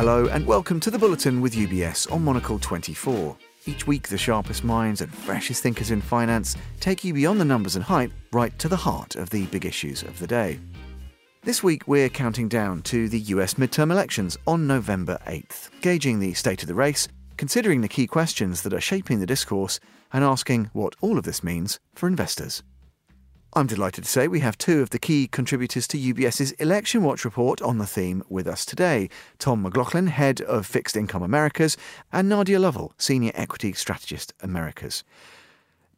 Hello and welcome to the Bulletin with UBS on Monocle 24. Each week, the sharpest minds and freshest thinkers in finance take you beyond the numbers and hype right to the heart of the big issues of the day. This week, we're counting down to the US midterm elections on November 8th, gauging the state of the race, considering the key questions that are shaping the discourse, and asking what all of this means for investors. I'm delighted to say we have two of the key contributors to UBS's Election Watch report on the theme with us today Tom McLoughlin, Head of Fixed Income Americas, and Nadia Lovell, Senior Equity Strategist Americas.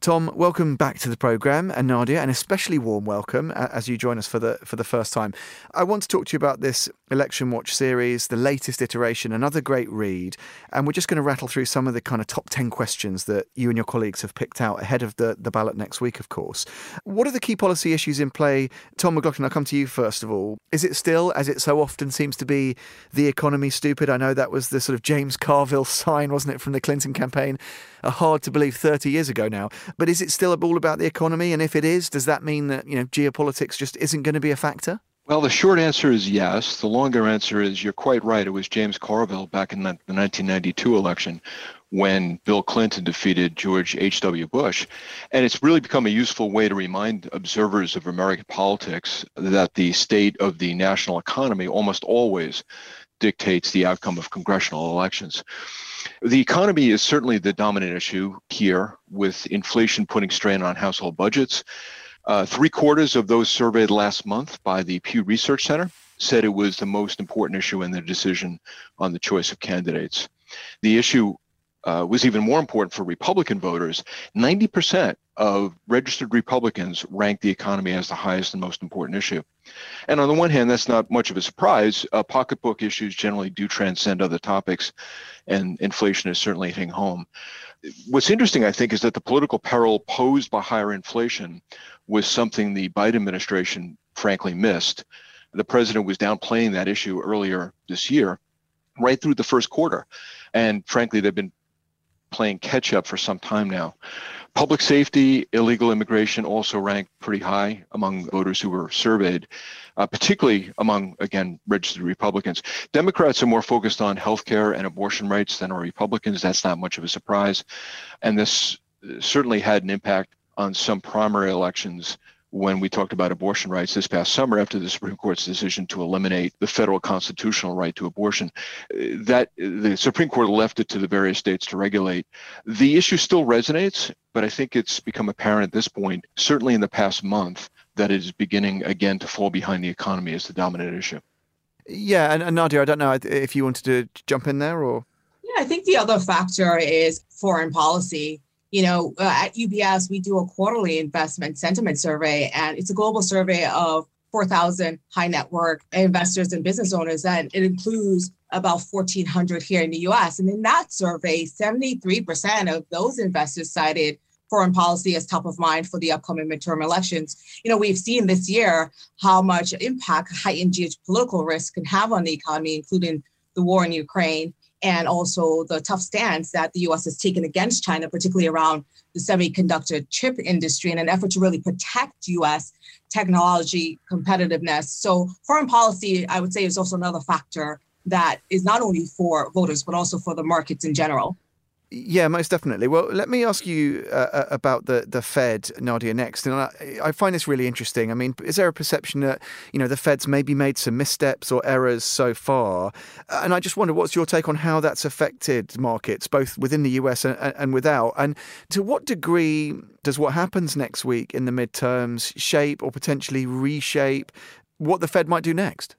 Tom, welcome back to the program, and Nadia, an especially warm welcome as you join us for the for the first time. I want to talk to you about this Election Watch series, the latest iteration, another great read, and we're just going to rattle through some of the kind of top ten questions that you and your colleagues have picked out ahead of the the ballot next week. Of course, what are the key policy issues in play? Tom McLoughlin, I'll come to you first of all. Is it still, as it so often seems to be, the economy stupid? I know that was the sort of James Carville sign, wasn't it, from the Clinton campaign? A hard to believe 30 years ago now. But is it still all about the economy? And if it is, does that mean that you know geopolitics just isn't going to be a factor? Well, the short answer is yes. The longer answer is you're quite right. It was James Carville back in the 1992 election when Bill Clinton defeated George H.W. Bush. And it's really become a useful way to remind observers of American politics that the state of the national economy almost always dictates the outcome of congressional elections. The economy is certainly the dominant issue here, with inflation putting strain on household budgets. Uh, three quarters of those surveyed last month by the Pew Research Center said it was the most important issue in their decision on the choice of candidates. The issue uh, was even more important for Republican voters. 90% of registered Republicans ranked the economy as the highest and most important issue. And on the one hand, that's not much of a surprise. Uh, pocketbook issues generally do transcend other topics, and inflation is certainly hitting home. What's interesting, I think, is that the political peril posed by higher inflation was something the Biden administration frankly missed. The president was downplaying that issue earlier this year, right through the first quarter. And frankly, they've been playing catch up for some time now. Public safety, illegal immigration also ranked pretty high among voters who were surveyed, uh, particularly among, again, registered Republicans. Democrats are more focused on healthcare and abortion rights than are Republicans. That's not much of a surprise. And this certainly had an impact on some primary elections when we talked about abortion rights this past summer after the Supreme Court's decision to eliminate the federal constitutional right to abortion. Uh, that uh, the Supreme Court left it to the various states to regulate. The issue still resonates, but I think it's become apparent at this point, certainly in the past month, that it is beginning again to fall behind the economy as the dominant issue. Yeah, and, and Nadia, I don't know if you wanted to jump in there or. Yeah, I think the other factor is foreign policy you know, uh, at UBS, we do a quarterly investment sentiment survey, and it's a global survey of 4,000 high net worth investors and business owners, and it includes about 1,400 here in the US. And in that survey, 73% of those investors cited foreign policy as top of mind for the upcoming midterm elections. You know, we've seen this year how much impact heightened geopolitical risk can have on the economy, including the war in Ukraine and also the tough stance that the US has taken against China, particularly around the semiconductor chip industry in an effort to really protect US technology competitiveness. So, foreign policy, I would say, is also another factor that is not only for voters, but also for the markets in general. Yeah, most definitely. Well, let me ask you uh, uh, about the the Fed, Nadia, next. And I, I, find this really interesting. I mean, is there a perception that you know the Fed's maybe made some missteps or errors so far? And I just wonder, what's your take on how that's affected markets, both within the US and, and without? And to what degree does what happens next week in the midterms shape or potentially reshape what the Fed might do next?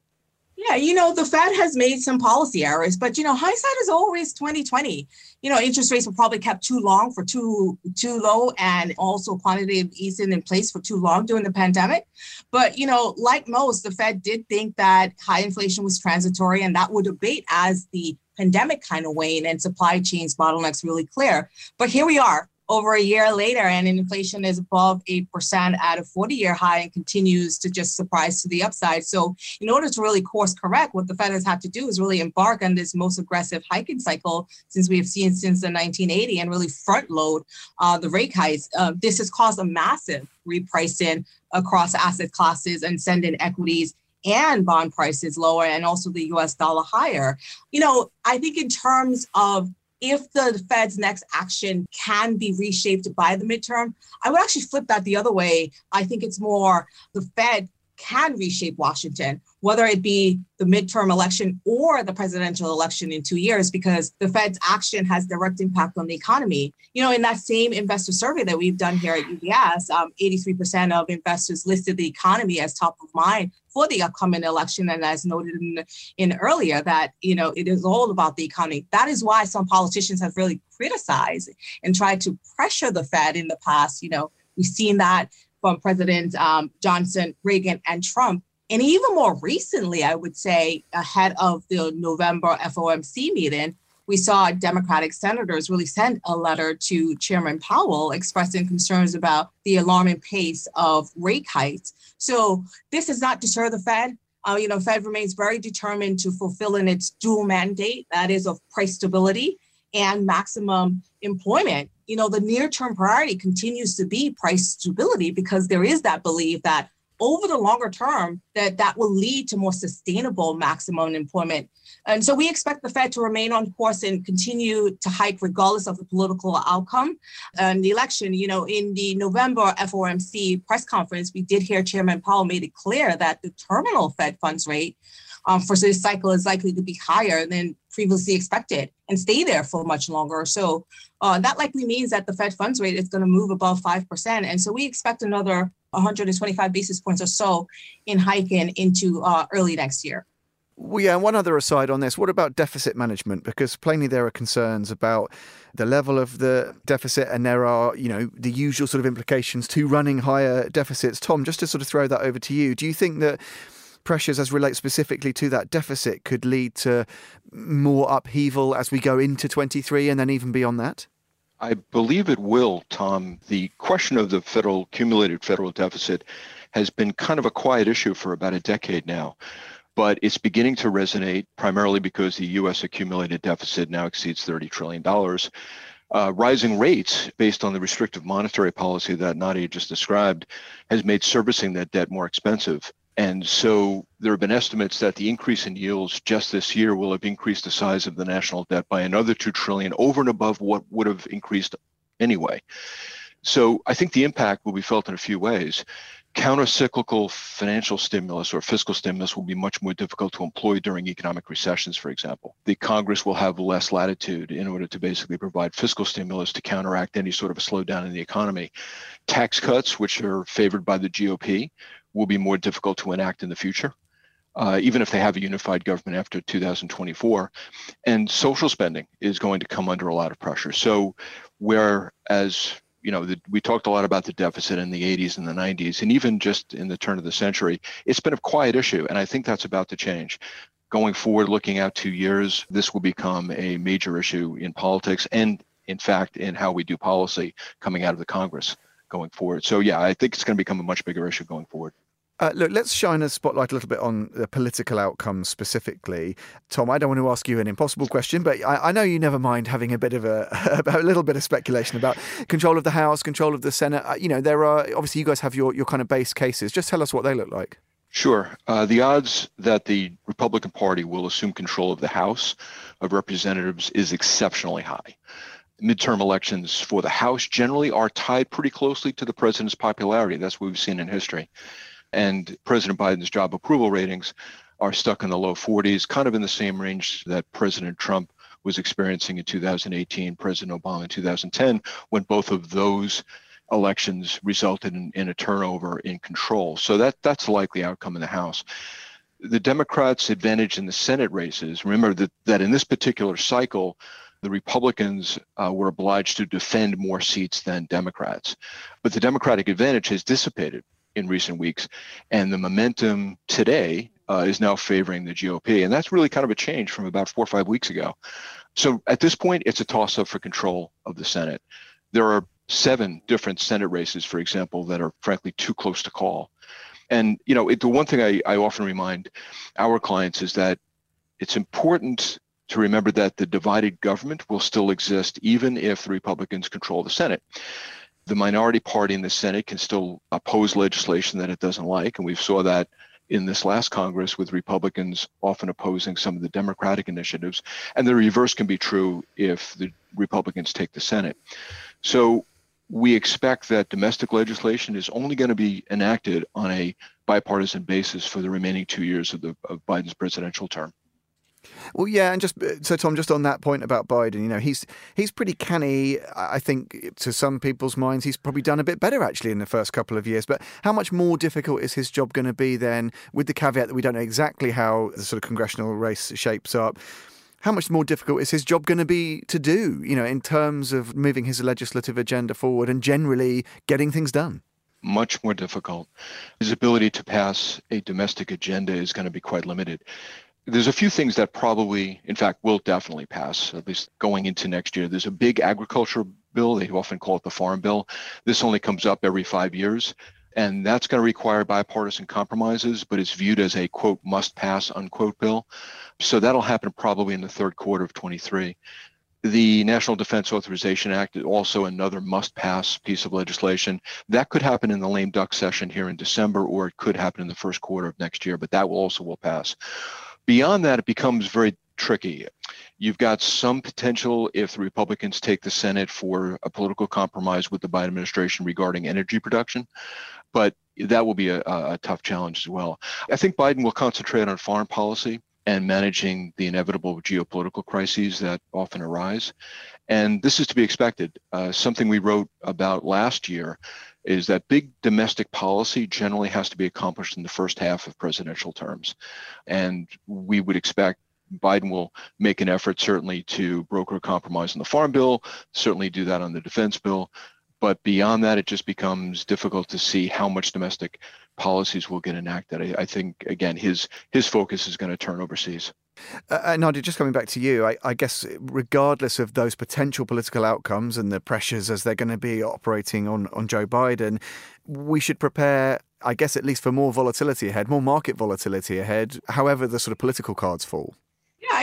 Yeah, you know, the Fed has made some policy errors, but you know, hindsight is always 2020. You know, interest rates were probably kept too long for too too low and also quantitative easing in place for too long during the pandemic. But you know, like most, the Fed did think that high inflation was transitory and that would abate as the pandemic kind of wane and supply chains bottlenecks really clear. But here we are, over a year later and inflation is above 8% at a 40 year high and continues to just surprise to the upside. So, in order to really course correct, what the Fed has had to do is really embark on this most aggressive hiking cycle since we have seen since the 1980 and really front load uh, the rate hikes. Uh, this has caused a massive repricing across asset classes and send in equities and bond prices lower and also the US dollar higher. You know, I think in terms of if the Fed's next action can be reshaped by the midterm, I would actually flip that the other way. I think it's more the Fed can reshape Washington, whether it be the midterm election or the presidential election in two years, because the Fed's action has direct impact on the economy. You know, in that same investor survey that we've done here at UBS, um, 83% of investors listed the economy as top of mind for the upcoming election. And as noted in, in earlier, that, you know, it is all about the economy. That is why some politicians have really criticized and tried to pressure the Fed in the past. You know, we've seen that from President um, Johnson, Reagan, and Trump. And even more recently, I would say, ahead of the November FOMC meeting, we saw Democratic senators really send a letter to Chairman Powell expressing concerns about the alarming pace of rate hikes. So this does not deter the Fed. Uh, you know, Fed remains very determined to fulfilling its dual mandate, that is of price stability and maximum employment. You know, the near term priority continues to be price stability because there is that belief that over the longer term that that will lead to more sustainable maximum employment and so we expect the fed to remain on course and continue to hike regardless of the political outcome and the election you know in the november fomc press conference we did hear chairman powell made it clear that the terminal fed funds rate um, for this cycle is likely to be higher than previously expected and stay there for much longer. So uh, that likely means that the Fed funds rate is going to move above 5%. And so we expect another 125 basis points or so in hiking into uh, early next year. Well, yeah, and one other aside on this, what about deficit management? Because plainly there are concerns about the level of the deficit, and there are, you know, the usual sort of implications to running higher deficits. Tom, just to sort of throw that over to you, do you think that pressures as relate specifically to that deficit could lead to more upheaval as we go into 23 and then even beyond that? I believe it will, Tom. The question of the federal accumulated federal deficit has been kind of a quiet issue for about a decade now, but it's beginning to resonate primarily because the U.S. accumulated deficit now exceeds $30 trillion. Uh, rising rates based on the restrictive monetary policy that Nadia just described has made servicing that debt more expensive. And so there have been estimates that the increase in yields just this year will have increased the size of the national debt by another 2 trillion over and above what would have increased anyway. So I think the impact will be felt in a few ways. Countercyclical financial stimulus or fiscal stimulus will be much more difficult to employ during economic recessions, for example. The Congress will have less latitude in order to basically provide fiscal stimulus to counteract any sort of a slowdown in the economy. Tax cuts, which are favored by the GOP, will be more difficult to enact in the future, uh, even if they have a unified government after 2024. And social spending is going to come under a lot of pressure. So, whereas you know, the, we talked a lot about the deficit in the 80s and the 90s, and even just in the turn of the century, it's been a quiet issue, and I think that's about to change. Going forward, looking out two years, this will become a major issue in politics and, in fact, in how we do policy coming out of the Congress going forward. So, yeah, I think it's going to become a much bigger issue going forward. Uh, look, let's shine a spotlight a little bit on the political outcomes specifically. Tom, I don't want to ask you an impossible question, but I, I know you never mind having a bit of a, a little bit of speculation about control of the House, control of the Senate. Uh, you know, there are obviously you guys have your, your kind of base cases. Just tell us what they look like. Sure. Uh, the odds that the Republican Party will assume control of the House of Representatives is exceptionally high midterm elections for the House generally are tied pretty closely to the president's popularity. That's what we've seen in history and President Biden's job approval ratings are stuck in the low 40s, kind of in the same range that President Trump was experiencing in 2018, President Obama in 2010, when both of those elections resulted in, in a turnover in control. So that that's likely outcome in the House. The Democrats' advantage in the Senate races, remember that, that in this particular cycle, the Republicans uh, were obliged to defend more seats than Democrats. But the Democratic advantage has dissipated in recent weeks. And the momentum today uh, is now favoring the GOP. And that's really kind of a change from about four or five weeks ago. So at this point, it's a toss up for control of the Senate. There are seven different Senate races, for example, that are frankly too close to call. And you know, it, the one thing I, I often remind our clients is that it's important to remember that the divided government will still exist even if the Republicans control the Senate the minority party in the Senate can still oppose legislation that it doesn't like, and we saw that in this last Congress with Republicans often opposing some of the Democratic initiatives. And the reverse can be true if the Republicans take the Senate. So we expect that domestic legislation is only going to be enacted on a bipartisan basis for the remaining two years of, the, of Biden's presidential term. Well, yeah, and just uh, so Tom, just on that point about Biden, you know, he's he's pretty canny. I think to some people's minds, he's probably done a bit better actually in the first couple of years. But how much more difficult is his job going to be then? With the caveat that we don't know exactly how the sort of congressional race shapes up. How much more difficult is his job going to be to do? You know, in terms of moving his legislative agenda forward and generally getting things done much more difficult. His ability to pass a domestic agenda is going to be quite limited there's a few things that probably, in fact, will definitely pass, at least going into next year. There's a big agriculture bill. They often call it the Farm Bill. This only comes up every five years. And that's going to require bipartisan compromises, but it's viewed as a quote must pass unquote bill. So that'll happen probably in the third quarter of 23. The National Defense Authorization Act is also another must pass piece of legislation. That could happen in the lame duck session here in December, or it could happen in the first quarter of next year, but that will also will pass. Beyond that, it becomes very tricky. You've got some potential if the Republicans take the Senate for a political compromise with the Biden administration regarding energy production, but that will be a, a tough challenge as well. I think Biden will concentrate on foreign policy and managing the inevitable geopolitical crises that often arise. And this is to be expected. Uh, something we wrote about last year is that big domestic policy generally has to be accomplished in the first half of presidential terms. And we would expect Biden will make an effort certainly to broker a compromise on the farm bill, certainly do that on the defense bill. But beyond that, it just becomes difficult to see how much domestic policies will get enacted. I, I think again, his his focus is going to turn overseas. Uh, uh, Nadia, just coming back to you, I, I, guess regardless of those potential political outcomes and the pressures as they're going to be operating on, on Joe Biden, we should prepare, I guess, at least for more volatility ahead, more market volatility ahead, however the sort of political cards fall.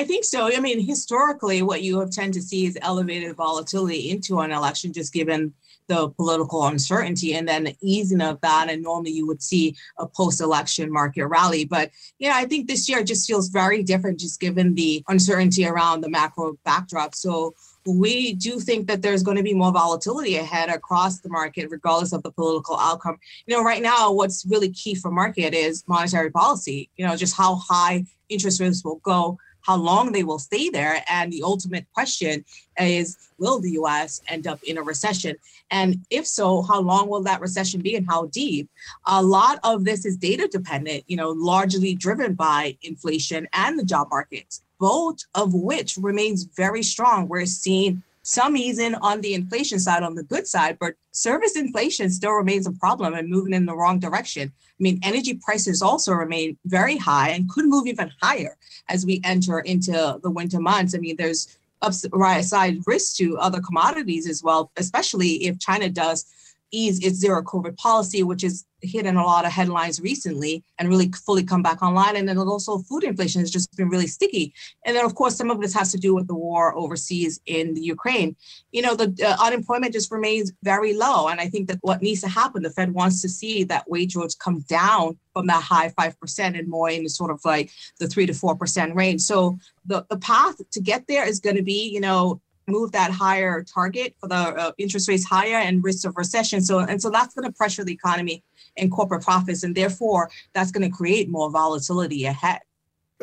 I think so. I mean, historically, what you have tend to see is elevated volatility into an election, just given the political uncertainty and then the easing of that. And normally you would see a post-election market rally. But yeah, I think this year just feels very different, just given the uncertainty around the macro backdrop. So we do think that there's going to be more volatility ahead across the market, regardless of the political outcome. You know, right now, what's really key for market is monetary policy. You know, just how high interest rates will go how long they will stay there. And the ultimate question is will the US end up in a recession? And if so, how long will that recession be and how deep? A lot of this is data dependent, you know, largely driven by inflation and the job market, both of which remains very strong. We're seeing some easing on the inflation side on the good side, but service inflation still remains a problem and moving in the wrong direction. I mean, energy prices also remain very high and could move even higher as we enter into the winter months. I mean, there's upside risk to other commodities as well, especially if China does ease its zero COVID policy, which is hidden a lot of headlines recently and really fully come back online. And then also food inflation has just been really sticky. And then, of course, some of this has to do with the war overseas in the Ukraine. You know, the uh, unemployment just remains very low. And I think that what needs to happen, the Fed wants to see that wage growth come down from that high 5% and more in sort of like the 3 to 4% range. So the, the path to get there is going to be, you know, move that higher target for the uh, interest rates higher and risk of recession. So and so that's going to pressure the economy and corporate profits, and therefore that's going to create more volatility ahead.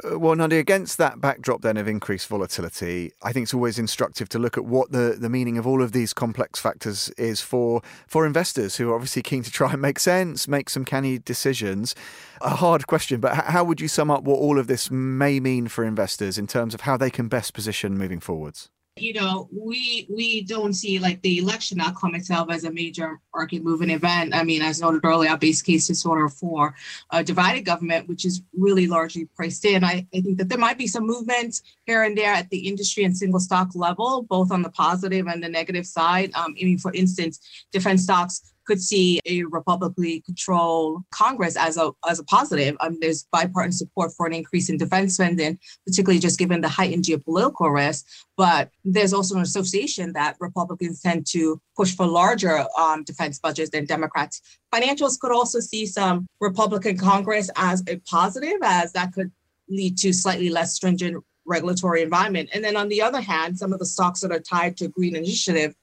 Uh, well, Nadia, against that backdrop then of increased volatility, I think it's always instructive to look at what the, the meaning of all of these complex factors is for for investors who are obviously keen to try and make sense, make some canny decisions. A hard question, but how would you sum up what all of this may mean for investors in terms of how they can best position moving forwards? You know, we we don't see like the election outcome itself as a major market moving event. I mean, as noted earlier, our base case is sort of for a divided government, which is really largely priced in. I, I think that there might be some movements here and there at the industry and single stock level, both on the positive and the negative side. Um, I mean, for instance, defense stocks could see a Republically controlled Congress as a as a positive. Um, there's bipartisan support for an increase in defense spending, particularly just given the heightened geopolitical risk. But there's also an association that Republicans tend to push for larger um, defense budgets than Democrats. Financials could also see some Republican Congress as a positive, as that could lead to slightly less stringent regulatory environment. And then on the other hand, some of the stocks that are tied to green initiative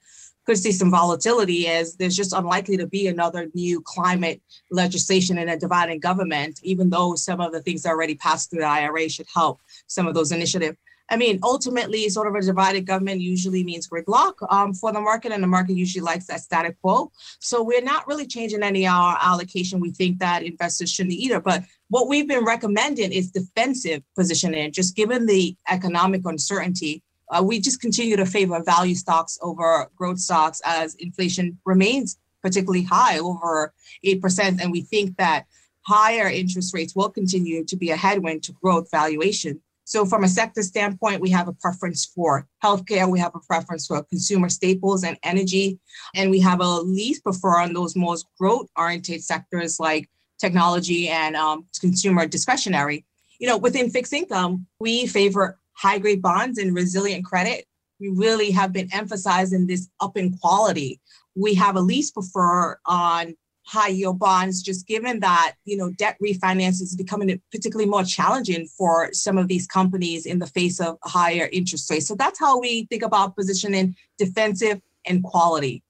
could see some volatility as there's just unlikely to be another new climate legislation in a divided government, even though some of the things already passed through the IRA should help some of those initiatives. I mean, ultimately, sort of a divided government usually means gridlock um, for the market, and the market usually likes that static quo. So we're not really changing any of our allocation. We think that investors shouldn't either. But what we've been recommending is defensive positioning, just given the economic uncertainty uh, we just continue to favor value stocks over growth stocks as inflation remains particularly high, over 8%. And we think that higher interest rates will continue to be a headwind to growth valuation. So, from a sector standpoint, we have a preference for healthcare, we have a preference for consumer staples and energy, and we have a least prefer on those most growth oriented sectors like technology and um, consumer discretionary. You know, within fixed income, we favor high grade bonds and resilient credit, we really have been emphasizing this up in quality. We have a least prefer on high yield bonds, just given that you know debt refinance is becoming particularly more challenging for some of these companies in the face of higher interest rates. So that's how we think about positioning defensive and quality.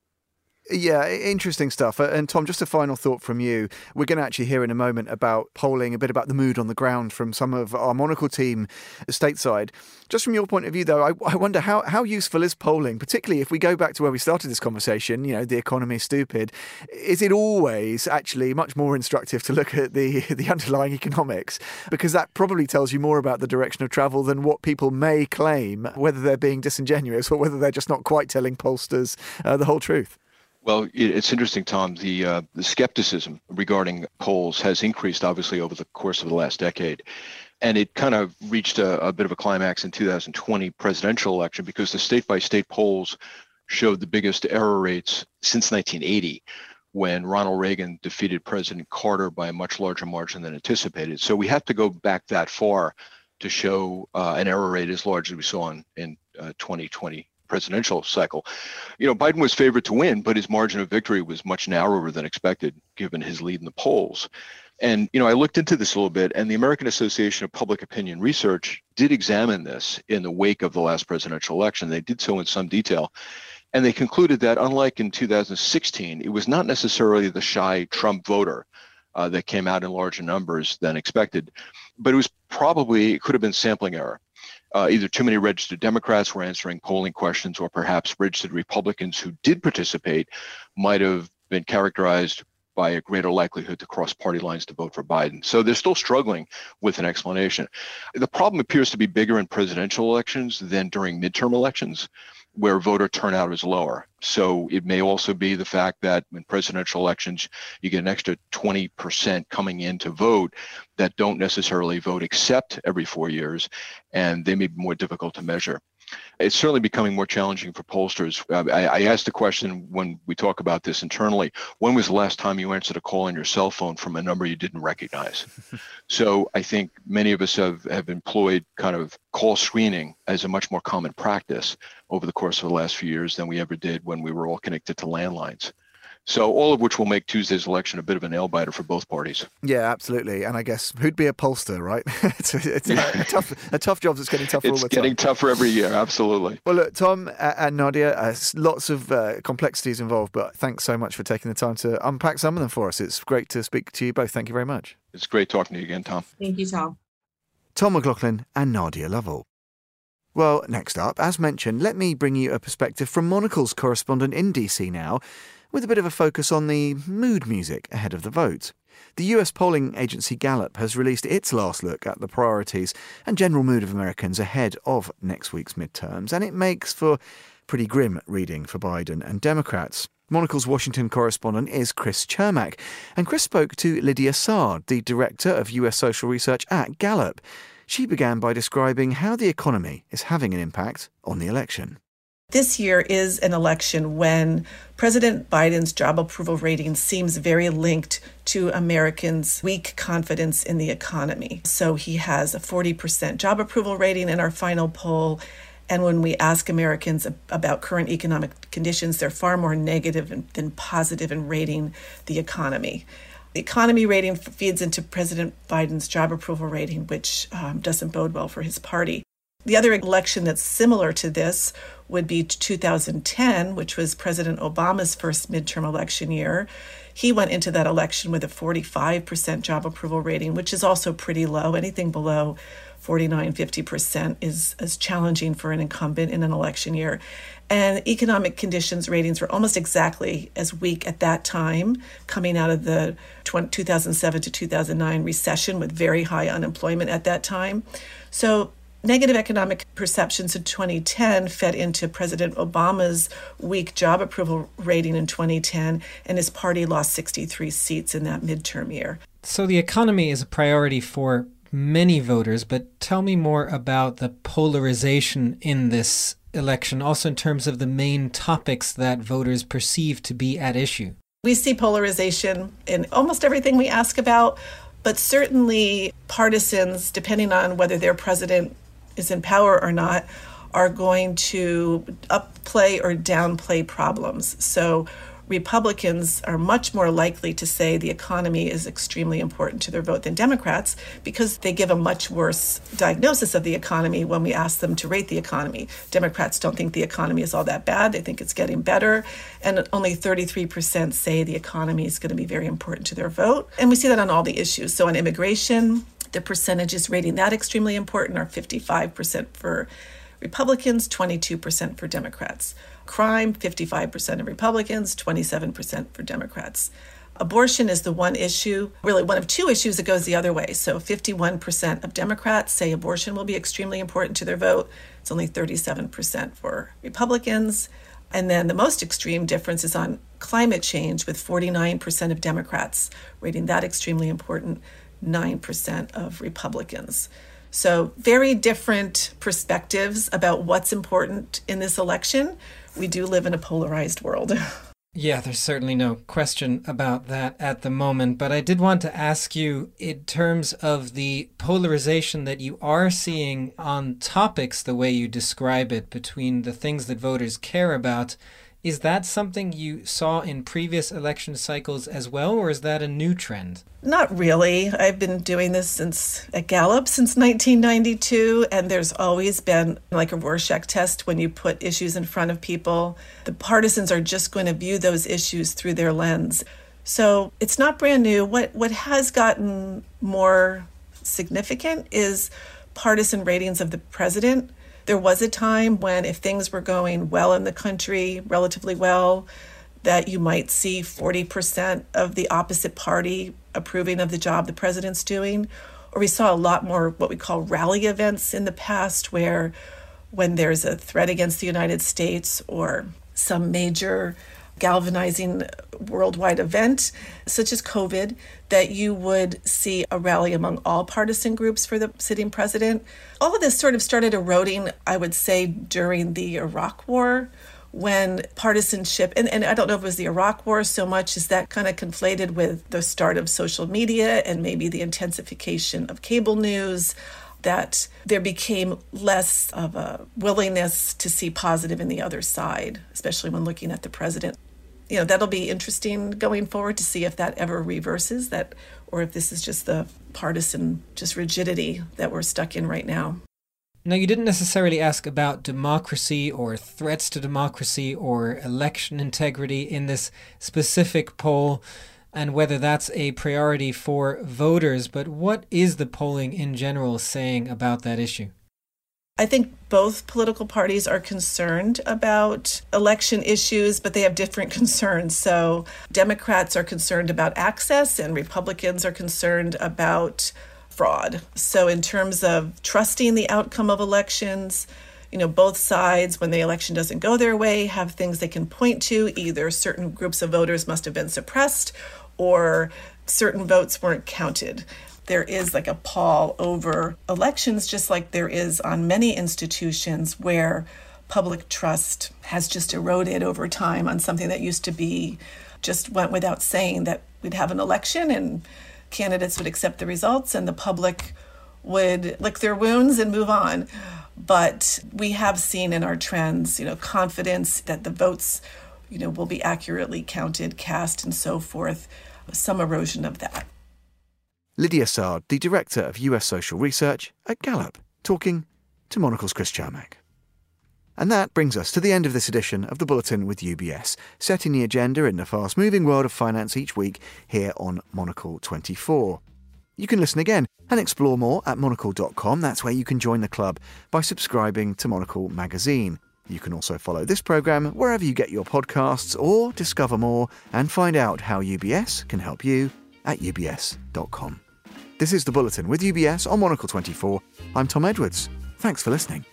Yeah, interesting stuff. And Tom, just a final thought from you. We're going to actually hear in a moment about polling, a bit about the mood on the ground from some of our Monocle team stateside. Just from your point of view, though, I, I wonder how, how useful is polling, particularly if we go back to where we started this conversation, you know, the economy is stupid. Is it always actually much more instructive to look at the, the underlying economics? Because that probably tells you more about the direction of travel than what people may claim, whether they're being disingenuous or whether they're just not quite telling pollsters uh, the whole truth. Well, it's interesting, Tom. The uh, the skepticism regarding polls has increased obviously over the course of the last decade, and it kind of reached a, a bit of a climax in 2020 presidential election because the state by state polls showed the biggest error rates since 1980 when Ronald Reagan defeated President Carter by a much larger margin than anticipated. So we have to go back that far to show uh, an error rate as large as we saw in, in uh, 2020 presidential cycle. You know, Biden was favored to win, but his margin of victory was much narrower than expected given his lead in the polls. And you know, I looked into this a little bit, and the American Association of Public Opinion Research did examine this in the wake of the last presidential election. They did so in some detail. And they concluded that, unlike in 2016, it was not necessarily the shy Trump voter uh, that came out in larger numbers than expected, but it was probably, it could have been sampling error uh, either too many registered Democrats were answering polling questions, or perhaps registered Republicans who did participate might have been characterized by a greater likelihood to cross party lines to vote for Biden. So they're still struggling with an explanation. The problem appears to be bigger in presidential elections than during midterm elections where voter turnout is lower. So it may also be the fact that in presidential elections, you get an extra 20% coming in to vote that don't necessarily vote except every four years, and they may be more difficult to measure it's certainly becoming more challenging for pollsters. Uh, I, I, asked the question when we talk about this internally when was the last time you answered a call on your cell phone from a number you didn't recognize? so I think many of us have, have employed kind of call screening as a much more common practice over the course of the last few years than we ever did when we were all connected to landlines. So all of which will make Tuesday's election a bit of a nail biter for both parties. Yeah, absolutely. And I guess who'd be a pollster, right? it's, a, it's a, a, tough, a tough job that's getting tougher it's all the time. Getting tougher every year. Absolutely. Well, look, Tom and Nadia, uh, lots of uh, complexities involved, but thanks so much for taking the time to unpack some of them for us. It's great to speak to you both. Thank you very much. It's great talking to you again, Tom. Thank you, Tom. Tom McLoughlin and Nadia Lovell. Well, next up, as mentioned, let me bring you a perspective from Monocle's correspondent in DC now with a bit of a focus on the mood music ahead of the vote. The US polling agency Gallup has released its last look at the priorities and general mood of Americans ahead of next week's midterms, and it makes for pretty grim reading for Biden and Democrats. Monocle's Washington correspondent is Chris Cermak, and Chris spoke to Lydia Saad, the director of US social research at Gallup. She began by describing how the economy is having an impact on the election This year is an election when President Biden's job approval rating seems very linked to Americans' weak confidence in the economy. So he has a 40% job approval rating in our final poll. And when we ask Americans about current economic conditions, they're far more negative than positive in rating the economy. The economy rating feeds into President Biden's job approval rating, which um, doesn't bode well for his party. The other election that's similar to this would be 2010, which was President Obama's first midterm election year. He went into that election with a 45% job approval rating, which is also pretty low. Anything below 49, 50% is, is challenging for an incumbent in an election year. And economic conditions ratings were almost exactly as weak at that time, coming out of the 2007 to 2009 recession with very high unemployment at that time. So Negative economic perceptions in 2010 fed into President Obama's weak job approval rating in 2010, and his party lost 63 seats in that midterm year. So the economy is a priority for many voters, but tell me more about the polarization in this election, also in terms of the main topics that voters perceive to be at issue. We see polarization in almost everything we ask about, but certainly partisans, depending on whether their president is in power or not, are going to upplay or downplay problems. So Republicans are much more likely to say the economy is extremely important to their vote than Democrats because they give a much worse diagnosis of the economy when we ask them to rate the economy. Democrats don't think the economy is all that bad, they think it's getting better, and only 33% say the economy is going to be very important to their vote. And we see that on all the issues. So on immigration, the percentages rating that extremely important are 55% for Republicans, 22% for Democrats. Crime, 55% of Republicans, 27% for Democrats. Abortion is the one issue, really one of two issues that goes the other way. So 51% of Democrats say abortion will be extremely important to their vote. It's only 37% for Republicans. And then the most extreme difference is on climate change, with 49% of Democrats rating that extremely important 9% of Republicans. So, very different perspectives about what's important in this election. We do live in a polarized world. Yeah, there's certainly no question about that at the moment. But I did want to ask you, in terms of the polarization that you are seeing on topics, the way you describe it, between the things that voters care about is that something you saw in previous election cycles as well, or is that a new trend? Not really. I've been doing this since at Gallup since 1992, and there's always been like a Rorschach test when you put issues in front of people. The partisans are just going to view those issues through their lens. So it's not brand new. What what has gotten more significant is partisan ratings of the president there was a time when, if things were going well in the country, relatively well, that you might see 40% of the opposite party approving of the job the president's doing. Or we saw a lot more what we call rally events in the past, where when there's a threat against the United States or some major galvanizing worldwide event, such as COVID, that you would see a rally among all partisan groups for the sitting president. All of this sort of started eroding, I would say, during the Iraq War. When partisanship, and, and I don't know if it was the Iraq War so much as that kind of conflated with the start of social media and maybe the intensification of cable news, that there became less of a willingness to see positive in the other side, especially when looking at the president. You know, that'll be interesting going forward to see if that ever reverses that or if this is just the partisan just rigidity that we're stuck in right now. Now, you didn't necessarily ask about democracy or threats to democracy or election integrity in this specific poll and whether that's a priority for voters, but what is the polling in general saying about that issue? I think both political parties are concerned about election issues, but they have different concerns. So, Democrats are concerned about access, and Republicans are concerned about fraud. So, in terms of trusting the outcome of elections, you know, both sides, when the election doesn't go their way, have things they can point to. Either certain groups of voters must have been suppressed, or certain votes weren't counted. There is like a pall over elections, just like there is on many institutions where public trust has just eroded over time on something that used to be just went without saying that we'd have an election and candidates would accept the results and the public would lick their wounds and move on. But we have seen in our trends, you know, confidence that the votes, you know, will be accurately counted, cast, and so forth, some erosion of that. Lydia Saad, the Director of US Social Research at Gallup, talking to Monocle's Chris Cermak. And that brings us to the end of this edition of the Bulletin with UBS, setting the agenda in the fast moving world of finance each week here on Monocle 24. You can listen again and explore more at monocle.com. That's where you can join the club by subscribing to Monocle magazine. You can also follow this programme wherever you get your podcasts or discover more and find out how UBS can help you at ubs.com. This is the Bulletin with UBS on Monocle 24. I'm Tom Edwards. Thanks for listening.